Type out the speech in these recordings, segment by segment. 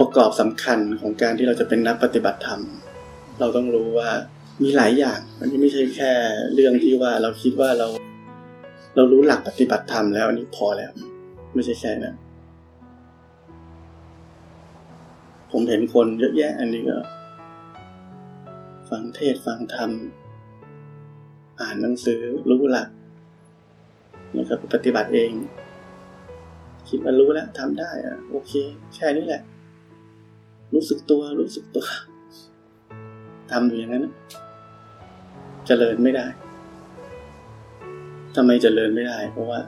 องค์ประกอบสำคัญของการที่เราจะเป็นนักปฏิบัติธรรม เราต้องรู้ว่ามีหลายอย่าง มันไม่ใช่แค่เรื่องที่ว่าเราคิดว่าเรา เรารู้หลักปฏิบัติธรรมแล้วอันนี้พอแล้ว ไม่ใช่แค่นั้นผมเห็นคนเยอะแยะอันนี้ก็ ฟังเทศฟังธรรม อ่านหนังสือรู้หลักแล้วก็ปฏิบัติเอง คิดว่ารู้แล้วทำได้อะโอเค แค่นี้แหละ รู้สึกตัวรู้สึกตัวทำอยู่อย่างนั้นเจริญไม่ได้ทำไมเจริญไม่ได้ เพราะว่า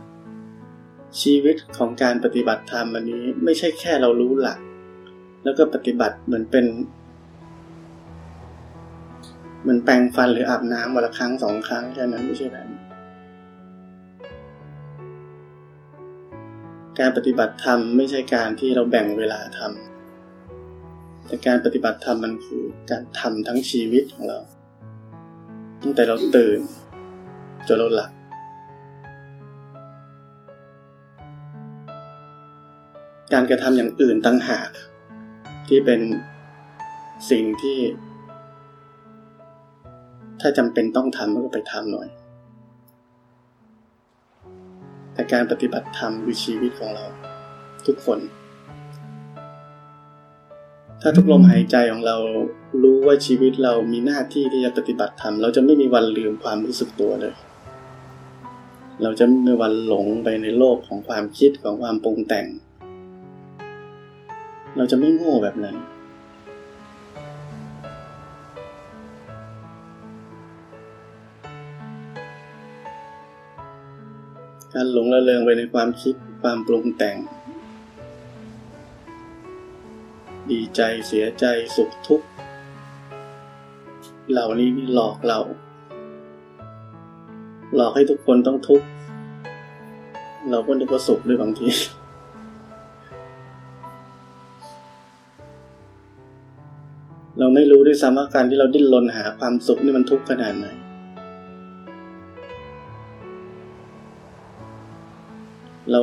ชีวิตของการปฏิบัติธรรมอันนี้ ไม่ใช่แค่เรารู้หลัก แล้วก็ปฏิบัติเหมือนเป็นเหมือนแปรงฟันหรืออาบน้ำวันละครั้งสองครั้งแค่นั้นไม่ใช่แบบการปฏิบัติธรรมไม่ใช่การที่เราแบ่งเวลาทำ แต่การปฏิบัติธรรมมันคือการทำทั้งชีวิตของเรา ตั้งแต่เราตื่นจนเราหลับการกระทำอย่างอื่นตั้งหาก ที่เป็นสิ่งที่ ถ้าจำเป็นต้องทำก็ไปทำหน่อย แต่การปฏิบัติธรรมคือชีวิตของเรา ทุกคน ถ้าทุกลมหายใจของเรารู้ว่าชีวิตเรามีหน้าที่ที่จะปฏิบัติธรรมเราจะไม่มีวันลืมความรู้สึกตัวเลย เราจะไม่มีวันหลงไปในโลกของความคิดของความปรุงแต่ง เราจะไม่โง่แบบนั้นการหลงระเริงไปในความคิดความปรุงแต่ง ดีใจเสียใจสุขทุกข์เหล่านี้หลอกเรา หลอกให้ทุกคนต้องทุกข์เราก็นึกว่าสุขด้วยบางทีเราไม่รู้ด้วยซ้ำว่าการที่เราดิ้นรนหาความสุขนี่มันทุกข์ขนาดไหน เรา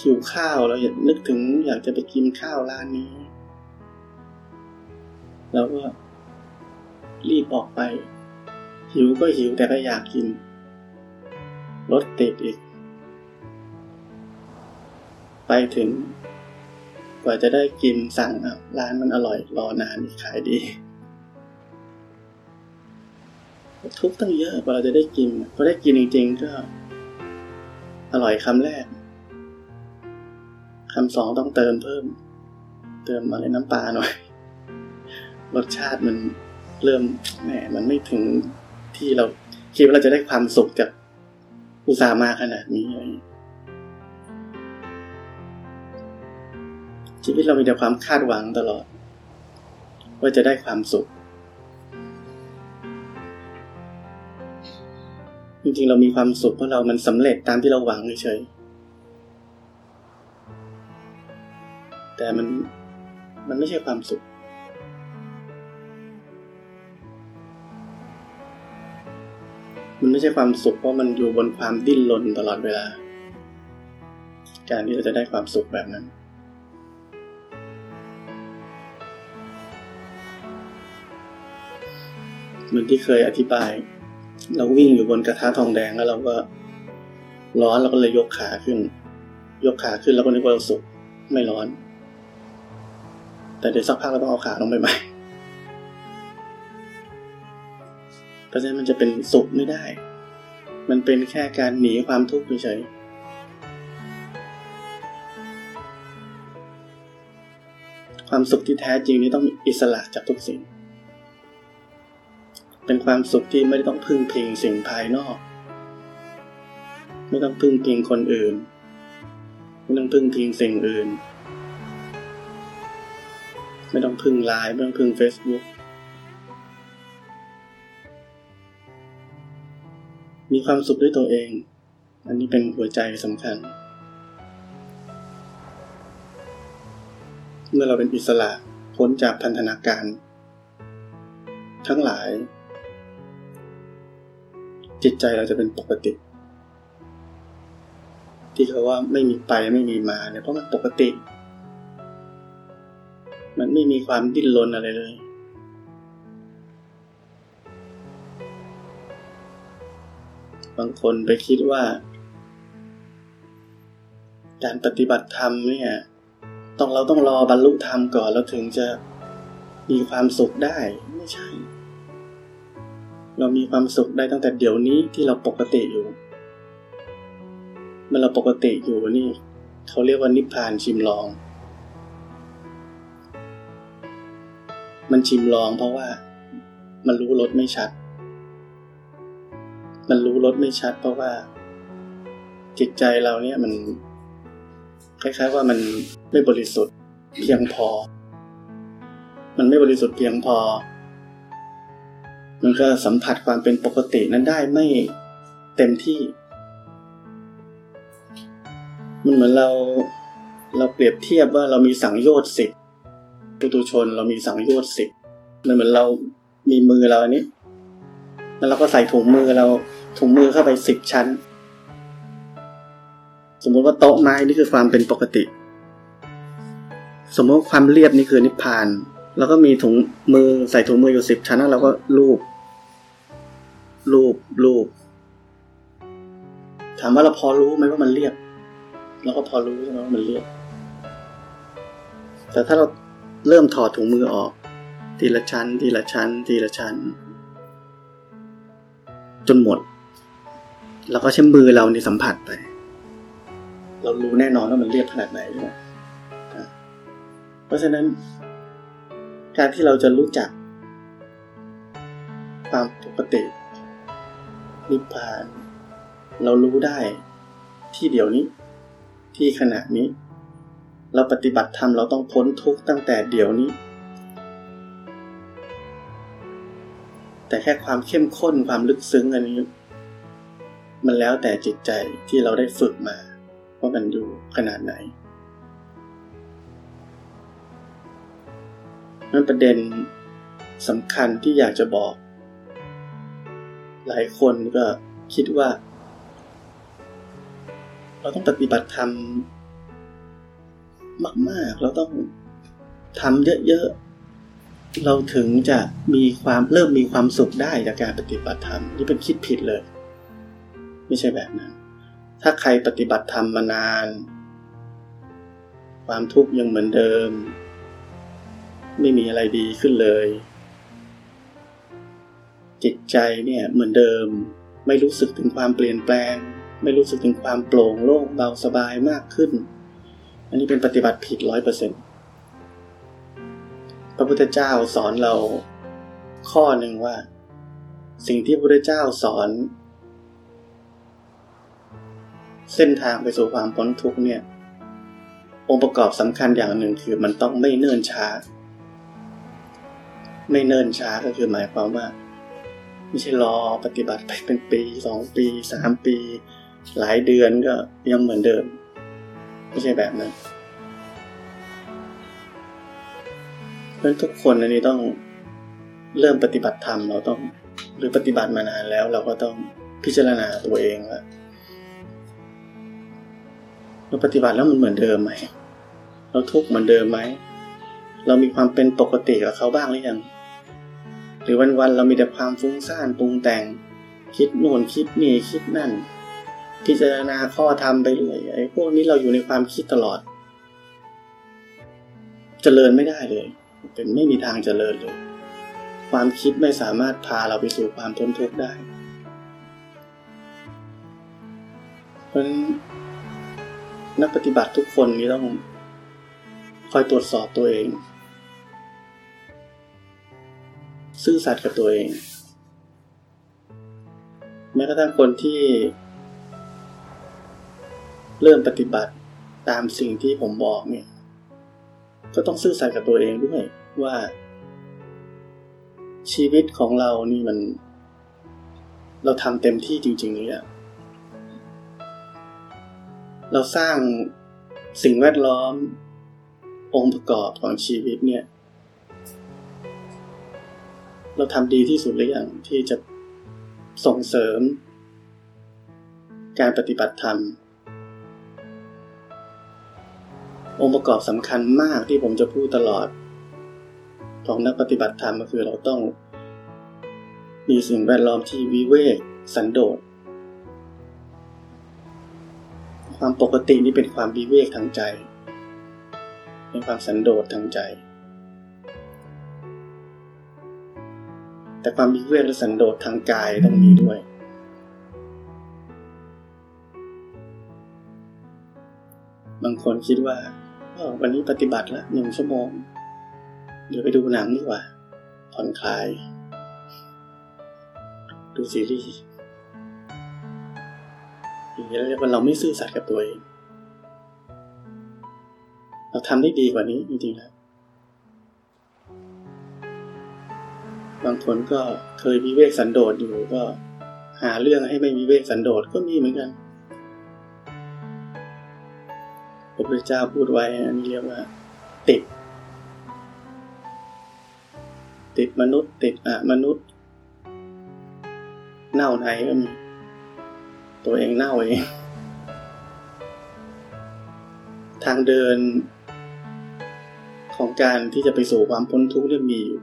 หิวข้าวเราอยากนึกถึงอยากจะไปกินข้าวร้านนี้เราก็รีบออกไป หิวก็หิวแต่ก็อยากกินรถติดอีก ไปถึง กว่าจะได้กินสั่งร้านมันอร่อยรอนานขายดีทุกตั้งเยอะกว่าเราจะได้กินพอได้กินจริงๆก็ อร่อยคำแรก คำสองต้องเติมเพิ่ม เติมอะไรน้ำปลาหน่อย รสชาติมันเริ่มแหมมันไม่ถึงที่เราคิดว่าเราจะได้ความสุขจากอุตสาห์มาขนาดนี้อะไรชีวิตเรามีแต่ความคาดหวังตลอด ว่าจะได้ความสุข จริงๆ เรามีความสุขเพราะเรามันสำเร็จตามที่เราหวังเฉยๆ แต่มันมันไม่ใช่ความสุข มันไม่ใช่ความสุขเพราะมันอยู่บนความดิ้นรนตลอดเวลา การที่เราจะได้ความสุขแบบนั้น เหมือนที่เคยอธิบาย เราวิ่งอยู่บนกระทะทองแดงแล้วเราก็ร้อนเราก็เลยยกขาขึ้น ยกขาขึ้นแล้วก็นึกว่าเราสุกไม่ร้อน แต่เดี๋ยวสักพักเราต้องเอาขาลงไปใหม่เพราะฉะนั้นมันจะเป็นสุขไม่ได้ มันเป็นแค่การหนีความทุกข์เฉยความสุขที่แท้จริงนี้ต้องอิสระจากทุกสิ่ง เป็นความสุขที่ไม่ต้องพึ่งพิงสิ่งภายนอก ไม่ต้องพึ่งพิงคนอื่น ไม่ต้องพึ่งพิงสิ่งอื่น ไม่ต้องพึ่งไลน์ไม่ต้องพึ่งเฟซบุ๊กมีความสุขด้วยตัวเอง อันนี้เป็นหัวใจสำคัญ เมื่อเราเป็นอิสระพ้นจากพันธนาการ ทั้งหลาย จิตใจเราจะเป็นปกติ ที่เขาว่าไม่มีไปไม่มีมาเนี่ยเพราะมันปกติ มันไม่มีความดิ้นรนอะไรเลย บางคนไปคิดว่า การปฏิบัติธรรมเนี่ยต้องเราต้องรอบรรลุธรรมก่อนแล้วถึงจะมีความสุขได้ไม่ใช่ เรามีความสุขได้ตั้งแต่เดี๋ยวนี้ที่เราปกติอยู่ เมื่อเราปกติอยู่นี่ เขาเรียกว่านิพพานชิมลอง มันชิมลองเพราะว่ามันรู้รสไม่ชัด มันรู้รสไม่ชัด เพราะว่าจิตใจเราเนี่ยมัน คล้ายๆว่ามันไม่บริสุทธิ์เพียงพอ มันไม่บริสุทธิ์เพียงพอ มันก็สัมผัสความเป็นปกตินั้นได้ไม่เต็มที่ มันเหมือนเราเราเปรียบเทียบว่าเรามีสังโยชน์สิบ ปุตุชนเรามีสังโยชน์สิบมันเหมือนเรามีมือเราอันนี้ แล้วเราก็ใส่ถุงมือเราถุงมือเข้าไปสิบชั้น สมมติว่าโต๊ะไม้นี่คือความเป็นปกติ สมมติว่าความเรียบนี่คือนิพพาน แล้วก็มีถุงมือใส่ถุงมืออยู่สิบชั้นแล้วเราก็ลูบลูบลูบถามว่าเราพอรู้ไหมว่ามันเรียบเราก็พอรู้ใช่ไหมว่ามันเรียบแต่ถ้าเรา เริ่มถอดถุงมือออก ทีละชั้น ทีละชั้น ทีละชั้น จนหมด แล้วก็ใช้มือเราในสัมผัสไป เรารู้แน่นอนว่ามันเรียบขนาดไหนใช่ไหมเพราะฉะนั้น การที่เราจะรู้จักความปกตินิพพาน เรารู้ได้ที่เดี๋ยวนี้ ที่ขณะนี้ เราปฏิบัติธรรมเราต้องพ้นทุกข์ตั้งแต่เดี๋ยวนี้ แต่แค่ความเข้มข้นความลึกซึ้งอันนี้ มันแล้วแต่จิตใจที่เราได้ฝึกมาว่ามันอยู่ขนาดไหนนั่นประเด็นสำคัญที่อยากจะบอก หลายคนก็คิดว่า เราต้องปฏิบัติธรรม มาก ๆ เราต้องทำเยอะ ๆ เราถึงจะมีความเริ่มมีความสุขได้จากการปฏิบัติธรรมนี่เป็นคิดผิดเลย ไม่ใช่แบบนั้น ถ้าใครปฏิบัติธรรมมานาน ความทุกข์ยังเหมือนเดิม ไม่มีอะไรดีขึ้นเลย จิตใจเนี่ยเหมือนเดิม ไม่รู้สึกถึงความเปลี่ยนแปลง ไม่รู้สึกถึงความโปร่งโล่งเบาสบายมากขึ้น อันนี้เป็นปฏิบัติผิดร้อยเปอร์เซ็นต์พระพุทธเจ้าสอนเราข้อหนึ่งว่า สิ่งที่พระพุทธเจ้าสอน เส้นทางไปสู่ความพ้นทุกข์เนี่ย องค์ประกอบสำคัญอย่างหนึ่งคือมันต้องไม่เนิ่นช้า ไม่เนิ่นช้าก็คือหมายความว่าไม่ใช่รอปฏิบัติไปเป็นปีสองปีสามปี หลายเดือนก็ยังเหมือนเดิม ไม่ใช่แบบนั้นเพราะทุกคนอันนี้ต้องเริ่มปฏิบัติธรรมเราต้องหรือปฏิบัติมานานแล้ว เราก็ต้องพิจารณาตัวเองว่าเราปฏิบัติแล้วมันเหมือนเดิมไหมเราทุกข์เหมือนเดิมไหมเรามีความเป็นปกติกับเขาบ้างหรือยังหรือวันๆเรามีแต่ความฟุ้งซ่านปรุงแต่ง คิดโน่นคิดนี่คิดนั่น พิจารณาข้อธรรมไปเรื่อยไอ้พวกนี้เราอยู่ในความคิดตลอดเจริญไม่ได้เลย เป็นไม่มีทางเจริญเลย ความคิดไม่สามารถพาเราไปสู่ความพ้นทุกข์ได้ เพราะฉะนั้นนักปฏิบัติทุกคนนี้ต้องคอยตรวจสอบตัวเอง ซื่อสัตย์กับตัวเอง แม้กระทั่งคนที่ เริ่มปฏิบัติตามสิ่งที่ผมบอกเนี่ย ก็ต้องซื่อสัตย์กับตัวเองด้วยว่า ชีวิตของเรานี่มัน เราทำเต็มที่จริง ๆ หรือยังเราสร้างสิ่งแวดล้อมองค์ประกอบของชีวิตเนี่ย เราทำดีที่สุดหรือยังที่จะส่งเสริม การปฏิบัติธรรม องค์ประกอบสำคัญมากที่ผมจะพูดตลอดของนักปฏิบัติธรรมก็คือเราต้อง มีสิ่งแวดล้อมที่วิเวกสันโดษความปกตินี่เป็นความวิเวกทางใจ เป็นความสันโดษทางใจ แต่ความวิเวกและสันโดษทางกายต้องมีด้วย บางคนคิดว่า วันนี้ปฏิบัติละหนึ่งชั่วโมง เดี๋ยวไปดูหนังดีกว่า ผ่อนคลาย ดูซีรีส์อย่างนี้เรียกว่าเราไม่ซื่อสัตย์กับตัวเอง เราทำได้ดีกว่านี้จริงๆแล้วบางคนก็เคยมีเวกสันโดษอยู่ก็ หาเรื่องให้ไม่มีเวกสันโดษก็มีเหมือนกัน ระพุทธเจ้าพูดไว้อันนี้เรียกว่า ติด ติดมนุษย์ติดอะมนุษย์ เน่าไหนก็มีตัวเองเน่าเองทางเดินของการที่จะไปสู่ความพ้นทุกข์เนี่ยมีอยู่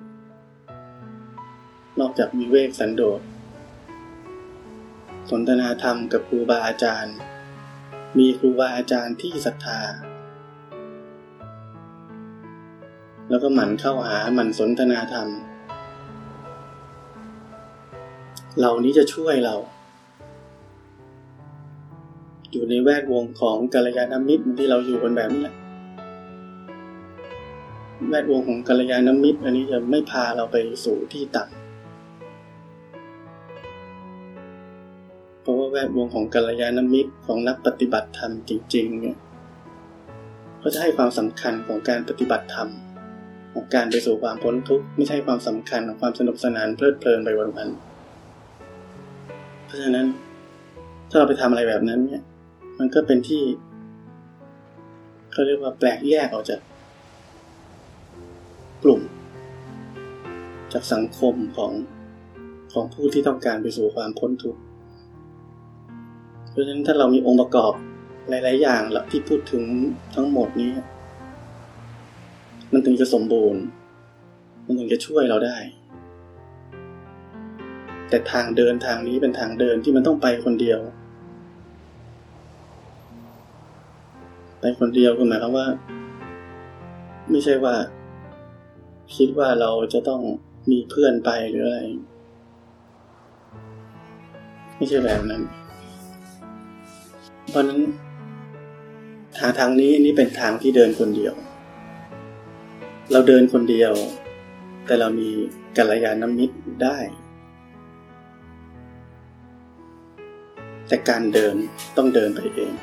นอกจากมีเวกสันโดษ สนทนาธรรมกับครูบาอาจารย์ มีครูบาอาจารย์ที่ศรัทธา แล้วก็หมั่นเข้าหาหมั่นสนทนาธรรม เหล่านี้จะช่วยเรา อยู่ในแวดวงของกัลยาณมิตรที่เราอยู่กันแบบนี้แหละแวดวงของกัลยาณมิตร อันนี้จะไม่พาเราไปสู่ที่ต่ำ แวดวงของกัลยาณมิตรของนักปฏิบัติธรรมจริง ๆ เนี่ยเขาจะให้ความสำคัญของการปฏิบัติธรรมของการไปสู่ความพ้นทุกข์ไม่ใช่ความสำคัญของความสนุกสนานเพลิดเพลินไปวันๆเพราะฉะนั้น ถ้าเราไปทำอะไรแบบนั้นเนี่ย มันก็เป็นที่เขาเรียกว่าแปลกแยกออกจากกลุ่ม จากสังคมของของผู้ที่ต้องการไปสู่ความพ้นทุกข์ เพราะฉะนั้นถ้าเรามีองค์ประกอบหลาย ๆ อย่างลที่พูดถึงทั้งหมดนี้ มันถึงจะสมบูรณ์ มันถึงจะช่วยเราได้ แต่ทางเดินทางนี้เป็นทางเดินที่มันต้องไปคนเดียว ไปคนเดียวก็หมายความว่า ไม่ใช่ว่า คิดว่าเราจะต้องมีเพื่อนไปหรืออะไร ไม่ใช่แบบนั้น ราะนั้น ทางทางนี้นี่เป็นทางที่เดินคนเดียว เราเดินคนเดียว แต่เรามีกัลยาณมิตรได้ แต่การเดินต้องเดินไปเอง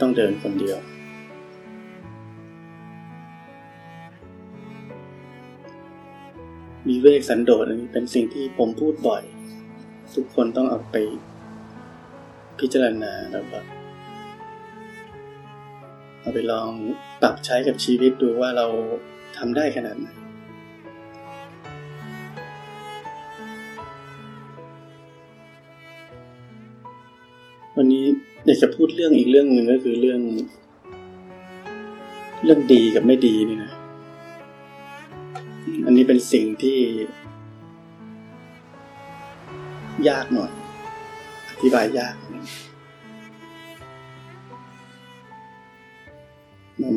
ต้องเดินคนเดียวมีเวกสันโดษอันนี้เป็นสิ่งที่ผมพูดบ่อย ทุกคนต้องเอาไป พิจารณาแล้วก็เอาไปลองปรับใช้กับชีวิตดูว่าเราทำได้ขนาดไหนวันนี้อยากจะพูดเรื่องอีกเรื่องหนึ่งก็คือเรื่อง เรื่องดีกับไม่ดีนี่นะ อันนี้เป็นสิ่งที่ ยากหน่อยอธิบายยาก มัน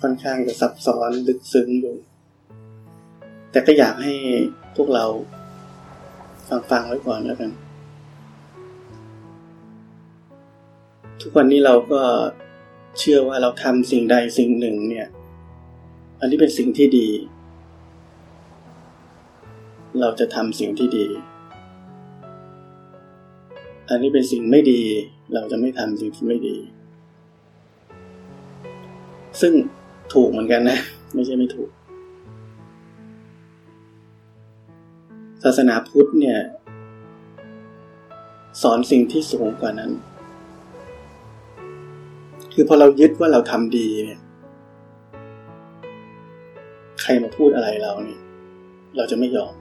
ค่อนข้างจะซับซ้อนลึกซึ้งอยู่แต่ก็อยากให้พวกเราฟังฟังไว้ก่อนแล้วกัน ทุกวันนี้เราก็เชื่อว่าเราทำสิ่งใดสิ่งหนึ่งเนี่ย อันนี้เป็นสิ่งที่ดี เราจะทำสิ่งที่ดี อันนี้เป็นสิ่งไม่ดี เราจะไม่ทำสิ่งที่ไม่ดี ซึ่งถูกเหมือนกันนะ ไม่ใช่ไม่ถูก ศาสนาพุทธเนี่ย สอนสิ่งที่สูงกว่านั้น คือพอเรายึดว่าเราทำดีเนี่ย ใครมาพูดอะไรเราเนี่ย เราจะไม่ยอม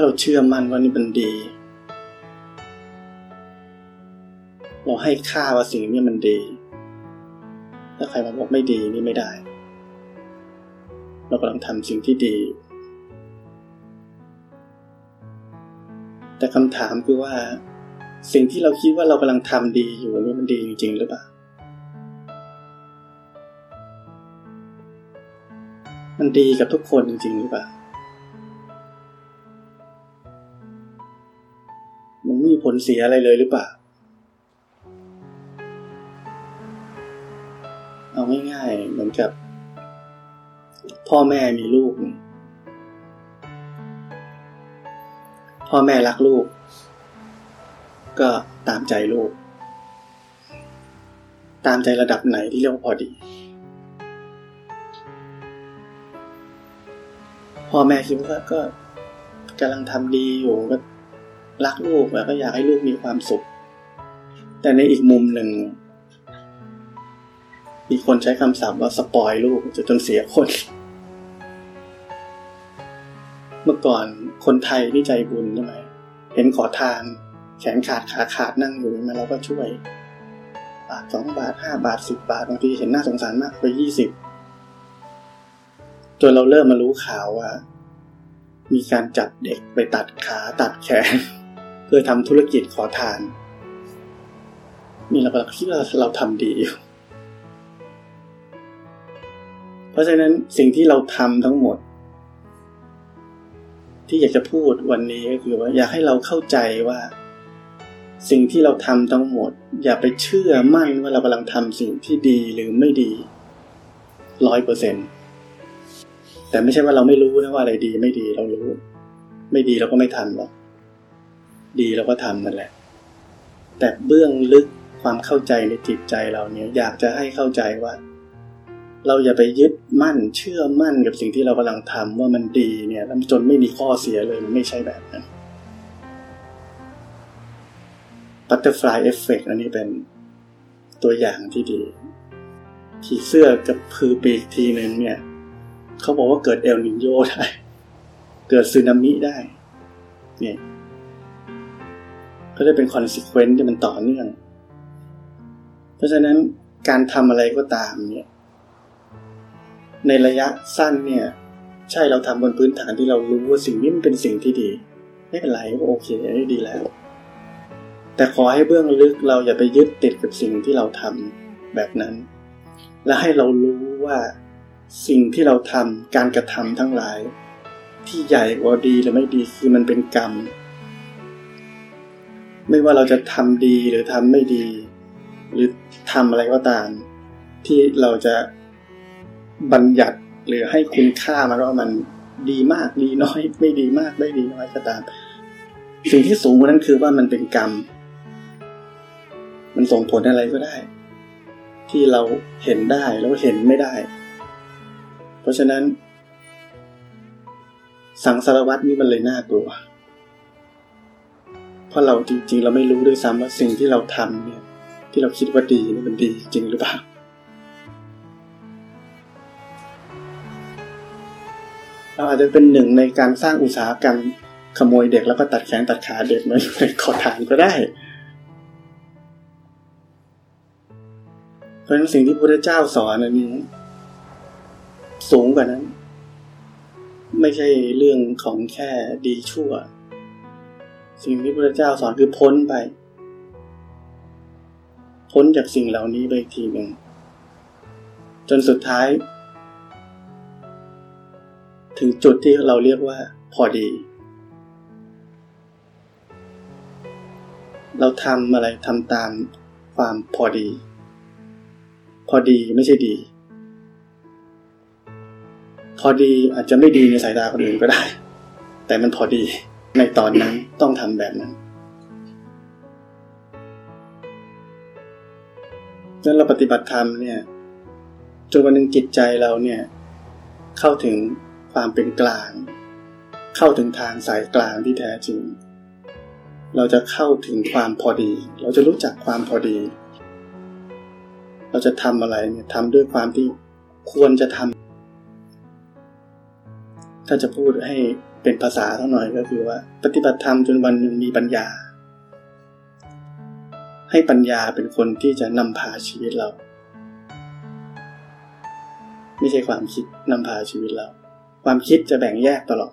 ถ้เราเชื่อมั่นว่านี่เป็นดี เราให้ค่าว่าสิ่งนี้มันดี ถ้าใครมาบอกไม่ดีนี่ไม่ได้ เรากำลังทำสิ่งที่ดี แต่คำถามคือว่า สิ่งที่เราคิดว่าเรากำลังทำดีอยู่นี่มันดีจริง ๆ หรือเปล่ามันดีกับทุกคนจริงๆหรือเปล่า เสียอะไรเลยหรือเปล่า เอาง่ายๆเหมือนกับ พ่อแม่มีลูก พ่อแม่รักลูก ก็ตามใจลูก ตามใจระดับไหนที่เรียกว่าพอดีพ่อแม่คิดว่าก็กำลังทำดีอยู่ก็ รักลูกแล้วก็อยากให้ลูกมีความสุข แต่ในอีกมุมหนึ่ง มีคนใช้คำศัพท์ว่าสปอยลูกจะจนเสียคน เมื่อก่อนคนไทยที่ใจบุญใช่ไหมเห็นขอทานแขนขาดขาขาดนั่งอยู่มาเราก็ช่วย บาทสองบาทห้าบาทสิบบาทบางทีเห็นน่าสงสารมากไปยี่สิบจนเราเริ่มมารู้ข่าวว่า มีการจับเด็กไปตัดขาตัดแขน เพื่อทำธุรกิจขอทาน นี่เราคิดว่าเราทำดีอยู่ เพราะฉะนั้นสิ่งที่เราทำทั้งหมด ที่อยากจะพูดวันนี้ก็คือว่าอยากให้เราเข้าใจว่า สิ่งที่เราทำทั้งหมด อย่าไปเชื่อมั่นว่าเรากำลังทำสิ่งที่ดีหรือไม่ดีร้อยเปอร์เซ็นแต่ไม่ใช่ว่าเราไม่รู้นะว่าอะไรดีไม่ดีเรารู้ ไม่ดีเราก็ไม่ทำหรอก ดีเราก็ทำนั่นแหละ แต่เบื้องลึกความเข้าใจในจิตใจเราเนี่ยอยากจะให้เข้าใจว่า เราอย่าไปยึดมั่นเชื่อมั่นกับสิ่งที่เรากำลังทำว่ามันดีเนี่ยแล้วจนไม่มีข้อเสียเลยมันไม่ใช่แบบนั้น Butterfly Effect อันนี้เป็นตัวอย่างที่ดีผีเสื้อกับพือปีกทีนึงเนี่ยเขาบอกว่าเกิดเอลนิโยได้ เกิดสึนามิได้ เนี่ย ก็ได้เป็นคอนสิเควนต์ที่มันต่อเนื่อง เพราะฉะนั้นการทำอะไรก็ตามเนี่ยในระยะสั้นเนี่ย ใช่เราทำบนพื้นฐานที่เรารู้ว่าสิ่งนี้มันเป็นสิ่งที่ดี ไม่เป็นไรโอเคได้ดีแล้ว แต่ขอให้เบื้องลึกเราอย่าไปยึดติดกับสิ่งที่เราทำแบบนั้น และให้เรารู้ว่าสิ่งที่เราทำการกระทำทั้งหลาย ที่ใหญ่กว่าดีหรือไม่ดีคือมันเป็นกรรม ไม่ว่าเราจะทำดีหรือทำไม่ดี หรือทำอะไรก็ตาม ที่เราจะบัญญัติหรือให้คุณค่ามันว่ามันดีมากดีน้อย ไม่ดีมากไม่ดีน้อยก็ตาม สิ่งที่สูงกว่านั้นคือว่ามันเป็นกรรม มันส่งผลอะไรก็ได้ ที่เราเห็นได้แล้วเห็นไม่ได้ เพราะฉะนั้น สังสารวัตรนี่มันเลยน่ากลัว เพราะเราจริง ๆ เราไม่รู้ด้วยซ้ำว่าสิ่งที่เราทำเนี่ย ที่เราคิดว่าดีนี่มันดีจริงหรือเปล่าเราอาจจะเป็นหนึ่งในการสร้างอุตสาหกรรมขโมยเด็กแล้วก็ตัดแขนตัดขาเด็กมาอยๆขอทานก็ได้ เพราะฉะนั้นสิ่งที่พระเจ้าสอนอันนี้ สูงกว่านั้น ไม่ใช่เรื่องของแค่ดีชั่ว สิ่งที่พระเจ้าสอนคือพ้นไป พ้นจากสิ่งเหล่านี้ไปอีกทีหนึ่ง จนสุดท้าย ถึงจุดที่เราเรียกว่าพอดี เราทำอะไรทำตามความพอดี พอดีไม่ใช่ดี พอดีอาจจะไม่ดีในสายตาคนอื่นก็ได้ แต่มันพอดี ในตอนนั้นต้องทำแบบนั้นนั้นเราปฏิบัติธรรมเนี่ยจนวันหนึ่งจิตใจเราเนี่ยเข้าถึงความเป็นกลาง เข้าถึงทางสายกลางที่แท้จริง เราจะเข้าถึงความพอดี เราจะรู้จักความพอดี เราจะทำอะไรเนี่ยทำด้วยความที่ควรจะทำถ้าจะพูดให้ เป็นภาษาเท่าหน่อยก็คือว่า ปฏิบัติธรรมจนวันหนึ่งมีปัญญา ให้ปัญญาเป็นคนที่จะนำพาชีวิตเรา ไม่ใช่ความคิดนำพาชีวิตเรา ความคิดจะแบ่งแยกตลอด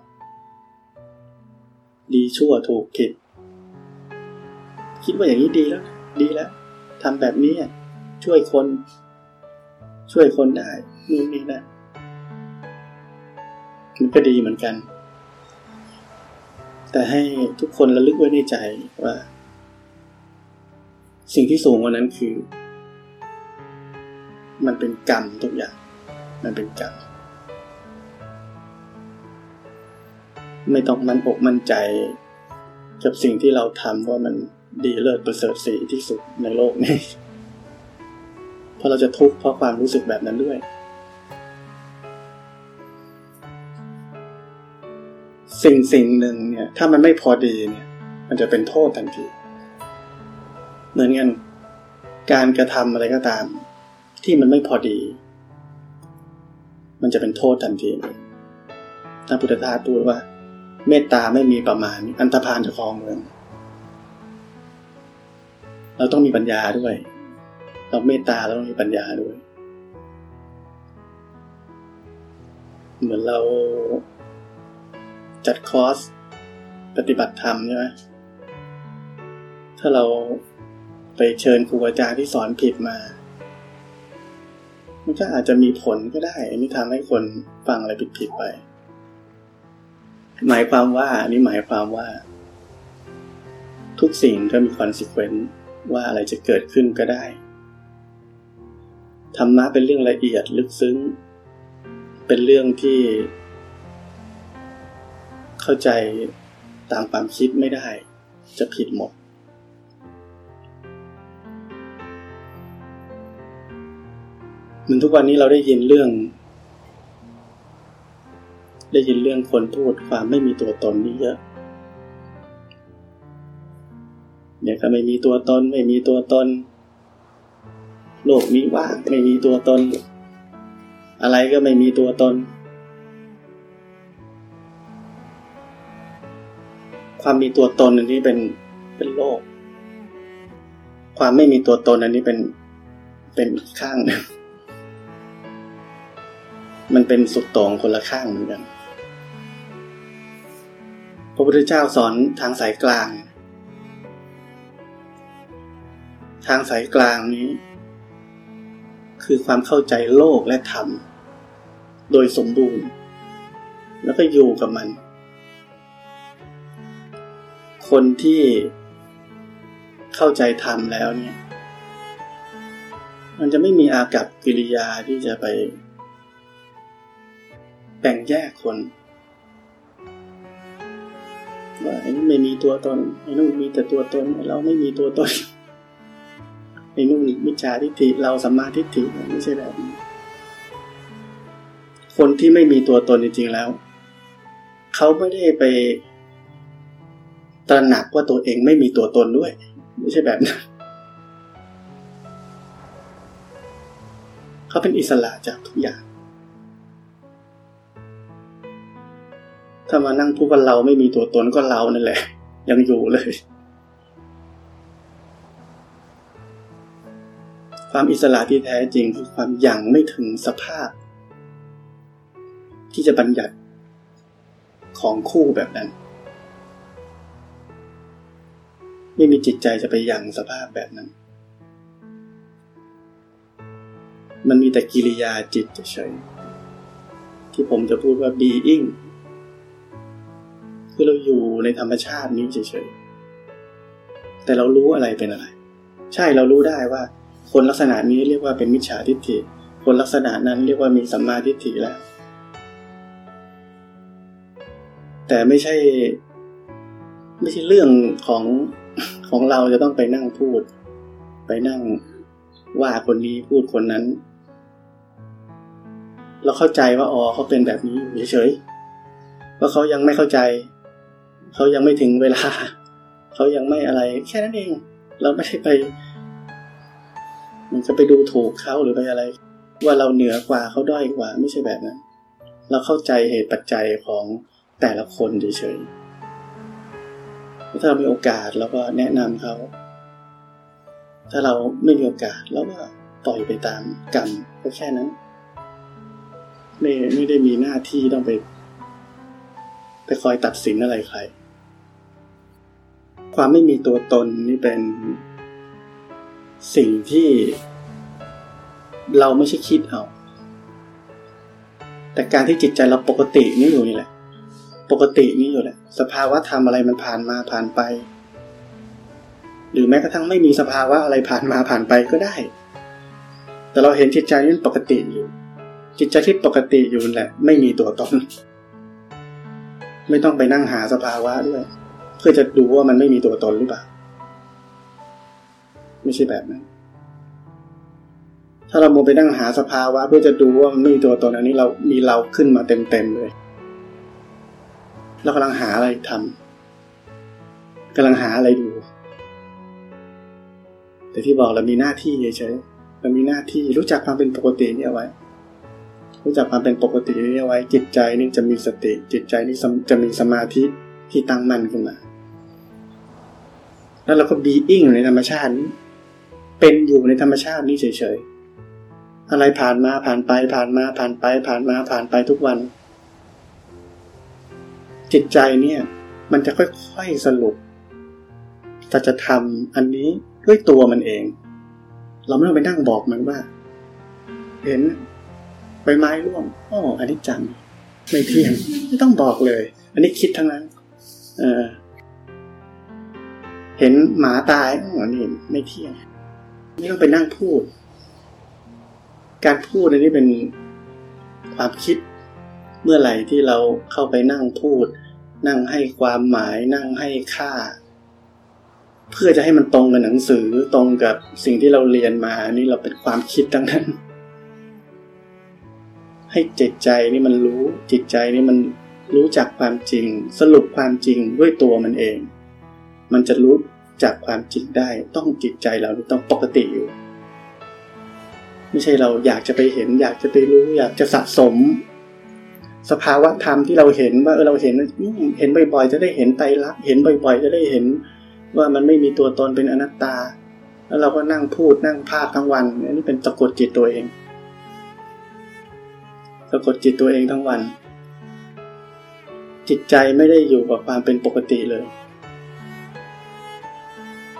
ดีชั่วถูกผิด คิดว่าอย่างนี้ดีแล้ว ดีแล้วทำแบบนี้ช่วยคน ช่วยคนได้นู่นนี่นะมันก็ดีเหมือนกัน แต่ให้ทุกคนระลึกไว้ในใจว่า สิ่งที่สูงกว่านั้นคือ มันเป็นกรรมทุกอย่าง มันเป็นกรรมไม่ต้องมันอกมั่นใจ กับสิ่งที่เราทำว่ามันดีเลิศประเสริฐสีที่สุดในโลกนี้เพราะเราจะทุกข์เพราะความรู้สึกแบบนั้นด้วย สิ่งสิ่งหนึ่งเนี่ย ถ้ามันไม่พอดีเนี่ย มันจะเป็นโทษทันที เหมือนกันการกระทำอะไรก็ตาม ที่มันไม่พอดี มันจะเป็นโทษทันทีเลยพระพุทธทาสพูดว่า เมตตาไม่มีประมาณ อันตรพานจะครองเมือง เราต้องมีปัญญาด้วย เราเมตตาเราต้องมีปัญญาด้วย เหมือนเรา จัดคอร์สปฏิบัติธรรมใช่ไหมถ้าเราไปเชิญครูอาจารย์ที่สอนผิดมา มันก็อาจจะมีผลก็ได้ อันนี้ทำให้คนฟังอะไรผิดๆไป หมายความว่า อันนี้หมายความว่า ทุกสิ่งก็มีคอนสิเควนต์ว่าอะไรจะเกิดขึ้นก็ได้ ธรรมะเป็นเรื่องละเอียดลึกซึ้ง เป็นเรื่องที่ เข้าใจตามความคิดไม่ได้ จะผิดหมด เหมือนทุกวันนี้เราได้ยินเรื่อง ได้ยินเรื่องคนพูดความไม่มีตัวตนนี่เยอะเนี่ยก็ไม่มีตัวตน ไม่มีตัวตน โลกนี้ว่างไม่มีตัวตน อะไรก็ไม่มีตัวตน ความมีตัวตนอันนี้เป็นเป็นโลก ความไม่มีตัวตนอันนี้เป็นเป็นข้างนึงมันเป็นสุดตรงคนละข้างเหมือนกัน พระพุทธเจ้าสอนทางสายกลาง ทางสายกลางนี้ คือความเข้าใจโลกและธรรม โดยสมบูรณ์ แล้วก็อยู่กับมัน คนที่เข้าใจธรรมแล้วเนี่ย มันจะไม่มีอากับกิริยาที่จะไป แบ่งแยกคนว่าไอ้นี่ไม่มีตัวตนไอ้นู่นมีแต่ตัวตนเราไม่มีตัวตนไอ้นู่นมิจฉาทิฏฐิเราสัมมาทิฏฐิไม่ใช่แบบนี้คนที่ไม่มีตัวตนจริงๆแล้ว เขาไม่ได้ไป ตระหนักว่าตัวเองไม่มีตัวตนด้วย ไม่ใช่แบบนั้นเขาเป็นอิสระจากทุกอย่าง ถ้ามานั่งพูดว่าเราไม่มีตัวตนก็เรานั่นแหละ ยังอยู่เลย ความอิสระที่แท้จริงคือความยังไม่ถึงสภาพ ที่จะบัญญัติของคู่แบบนั้น ไม่มีจิตใจจะไปยังสภาพแบบนั้น มันมีแต่กิริยาจิตเฉยที่ผมจะพูดว่า being คือเราอยู่ในธรรมชาตินี้เฉยๆ แต่เรารู้อะไรเป็นอะไร ใช่เรารู้ได้ว่า คนลักษณะนี้เรียกว่าเป็นมิจฉาทิฏฐิ คนลักษณะนั้นเรียกว่ามีสัมมาทิฏฐิแล้ว แต่ไม่ใช่ ไม่ใช่เรื่องของ ของเราจะต้องไปนั่งพูด ไปนั่งว่าคนนี้พูดคนนั้น เราเข้าใจว่าอ๋อเขาเป็นแบบนี้เฉยๆว่าเขายังไม่เข้าใจ เขายังไม่ถึงเวลา เขายังไม่อะไร แค่นั้นเอง เราไม่ได้ไป มันจะไปดูถูกเขาหรือไปอะไร ว่าเราเหนือกว่าเขาด้อยกว่า ไม่ใช่แบบนั้น เราเข้าใจเหตุปัจจัยของแต่ละคนเฉยๆ ถ้าเรามีโอกาสเราก็แนะนำเขา ถ้าเราไม่มีโอกาสเราก็ปล่อยไปตามกรรมก็แค่นั้น ไม่ไม่ได้มีหน้าที่ต้องไปไปคอยตัดสินอะไรใคร ความไม่มีตัวตนนี่เป็นสิ่งที่เราไม่ใช่คิดเอา แต่การที่จิตใจเราปกตินี่อยู่นี่แหละ ปกตินี่อยู่แหละ สภาวะธรรมอะไรมันผ่านมาผ่านไป หรือแม้กระทั่งไม่มีสภาวะอะไรผ่านมาผ่านไปก็ได้ แต่เราเห็นจิตใจนี่ปกติอยู่ จิตใจที่ปกติอยู่แหละ ไม่มีตัวตน ไม่ต้องไปนั่งหาสภาวะด้วย เพื่อจะดูว่ามันไม่มีตัวตนหรือเปล่า ไม่ใช่แบบนั้น ถ้าเราโมไปนั่งหาสภาวะ เพื่อจะดูว่ามันไม่มีตัวตนอันนี้เรามีเราขึ้นมาเต็มๆเลย เรากำลังหาอะไรทำกำลังหาอะไรดู แต่ที่บอกเรามีหน้าที่เฉยๆเรามีหน้าที่รู้จักความเป็นปกตินี่เอาไว้ รู้จักความเป็นปกตินี่เอาไว้ จิตใจนี่จะมีสติ จิตใจนี่จะมีสมาธิที่ตั้งมั่นขึ้นมา แล้วเราก็บีอิ่งในธรรมชาตินี้เป็นอยู่ในธรรมชาตินี้เฉยๆอะไรผ่านมาผ่านไปผ่านมาผ่านไปผ่านมาผ่านไปทุกวัน จิตใจเนี่ยมันจะค่อยๆสรุปแต่จะทำอันนี้ด้วยตัวมันเอง เราไม่ต้องไปนั่งบอกมันว่า เห็นใบไม้ร่วงอ๋ออันนี้จังไม่เที่ยงไม่ต้องบอกเลย อันนี้คิดทั้งนั้น เออ เห็นหมาตายอ๋อนี่ไม่เที่ยงไม่ต้องไปนั่งพูด การพูดอันนี้เป็นความคิด เมื่อไหร่ที่เราเข้าไปนั่งพูด นั่งให้ความหมายนั่งให้ค่า เพื่อจะให้มันตรงกับหนังสือตรงกับสิ่งที่เราเรียนมานี่เราเป็นความคิดทั้งนั้น ให้จิตใจนี่มันรู้จิตใจนี่มันรู้จักความจริง สรุปความจริงด้วยตัวมันเอง มันจะรู้จากความจริงได้ต้องจิตใจเราต้องปกติอยู่ ไม่ใช่เราอยากจะไปเห็น อยากจะไปรู้ อยากจะสะสม สภาวะธรรมที่เราเห็นว่าเออเราเห็นเห็นบ่อยๆ จะได้เห็นไตรลักษณ์เห็นบ่อยๆ จะได้เห็นว่ามันไม่มีตัวตนเป็นอนัตตา แล้วเราก็นั่งพูดนั่งภาพทั้งวันอันนี้เป็นสะกดจิตตัวเองสะกดจิตตัวเองทั้งวัน จิตใจไม่ได้อยู่กับความเป็นปกติเลย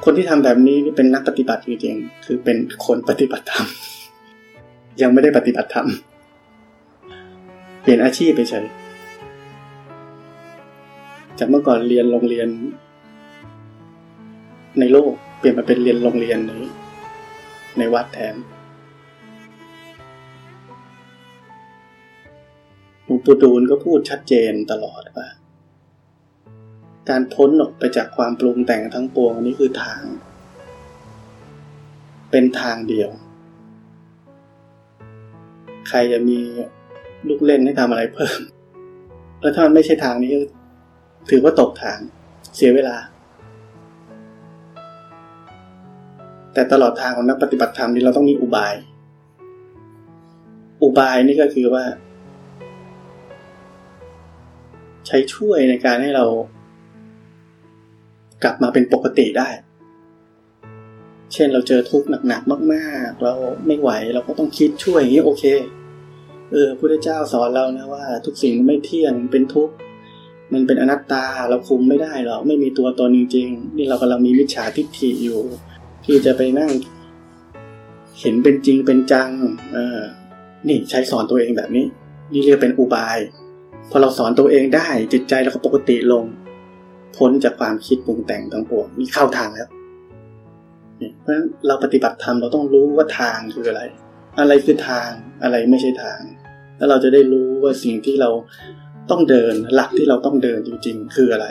คนที่ทำแบบนี้นี่เป็นนักปฏิบัติจริงๆคือเป็นคนปฏิบัติธรรมยังไม่ได้ปฏิบัติธรรม ปลี่ยนอาชีพไปเฉยจากเมื่อก่อนเรียนโรงเรียน ในโลกเปลี่ยนมาเป็นเรียนโรงเรียนในในวัดแทนหลวงปู่ดูลก็พูดชัดเจนตลอดว่าการพ้นออกไปจากความปรุงแต่งทั้งปวงนี้คือทาง เป็นทางเดียว ใครจะมี ลูกเล่นให้ทำอะไรเพิ่ม แล้วถ้ามันไม่ใช่ทางนี้ถือว่าตกทางเสียเวลา แต่ตลอดทางของนักปฏิบัติธรรมนี่เราต้องมีอุบาย อุบายนี่ก็คือว่า ใช้ช่วยในการให้เรา กลับมาเป็นปกติได้ เช่นเราเจอทุกข์หนักๆมาก ๆ เราไม่ไหวเราก็ต้องคิดช่วยอย่างนี้โอเค เออพระเจ้าสอนเรานะว่า ทุกสิ่งไม่เที่ยงเป็นทุกข์มันเป็นอนัตตาเราคุมไม่ได้หรอกไม่มีตัวตนจริงๆนี่เรากำลังมีวิชาทิฏฐิอยู่ ที่จะไปนั่ง เห็นเป็นจริงเป็นจัง เออ นี่ใช้สอนตัวเองแบบนี้ นี่เรียกเป็นอุบาย พอเราสอนตัวเองได้จิตใจเราก็ปกติลง พ้นจากความคิดปรุงแต่งทั้งปวงนี่เข้าทางแล้วเพราะฉะนั้นเราปฏิบัติธรรมเราต้องรู้ว่าทางคืออะไร อะไรคือทางอะไรไม่ใช่ทาง แล้วเราจะได้รู้ว่าสิ่งที่เราต้องเดินหลักที่เราต้องเดินจริง ๆ คืออะไร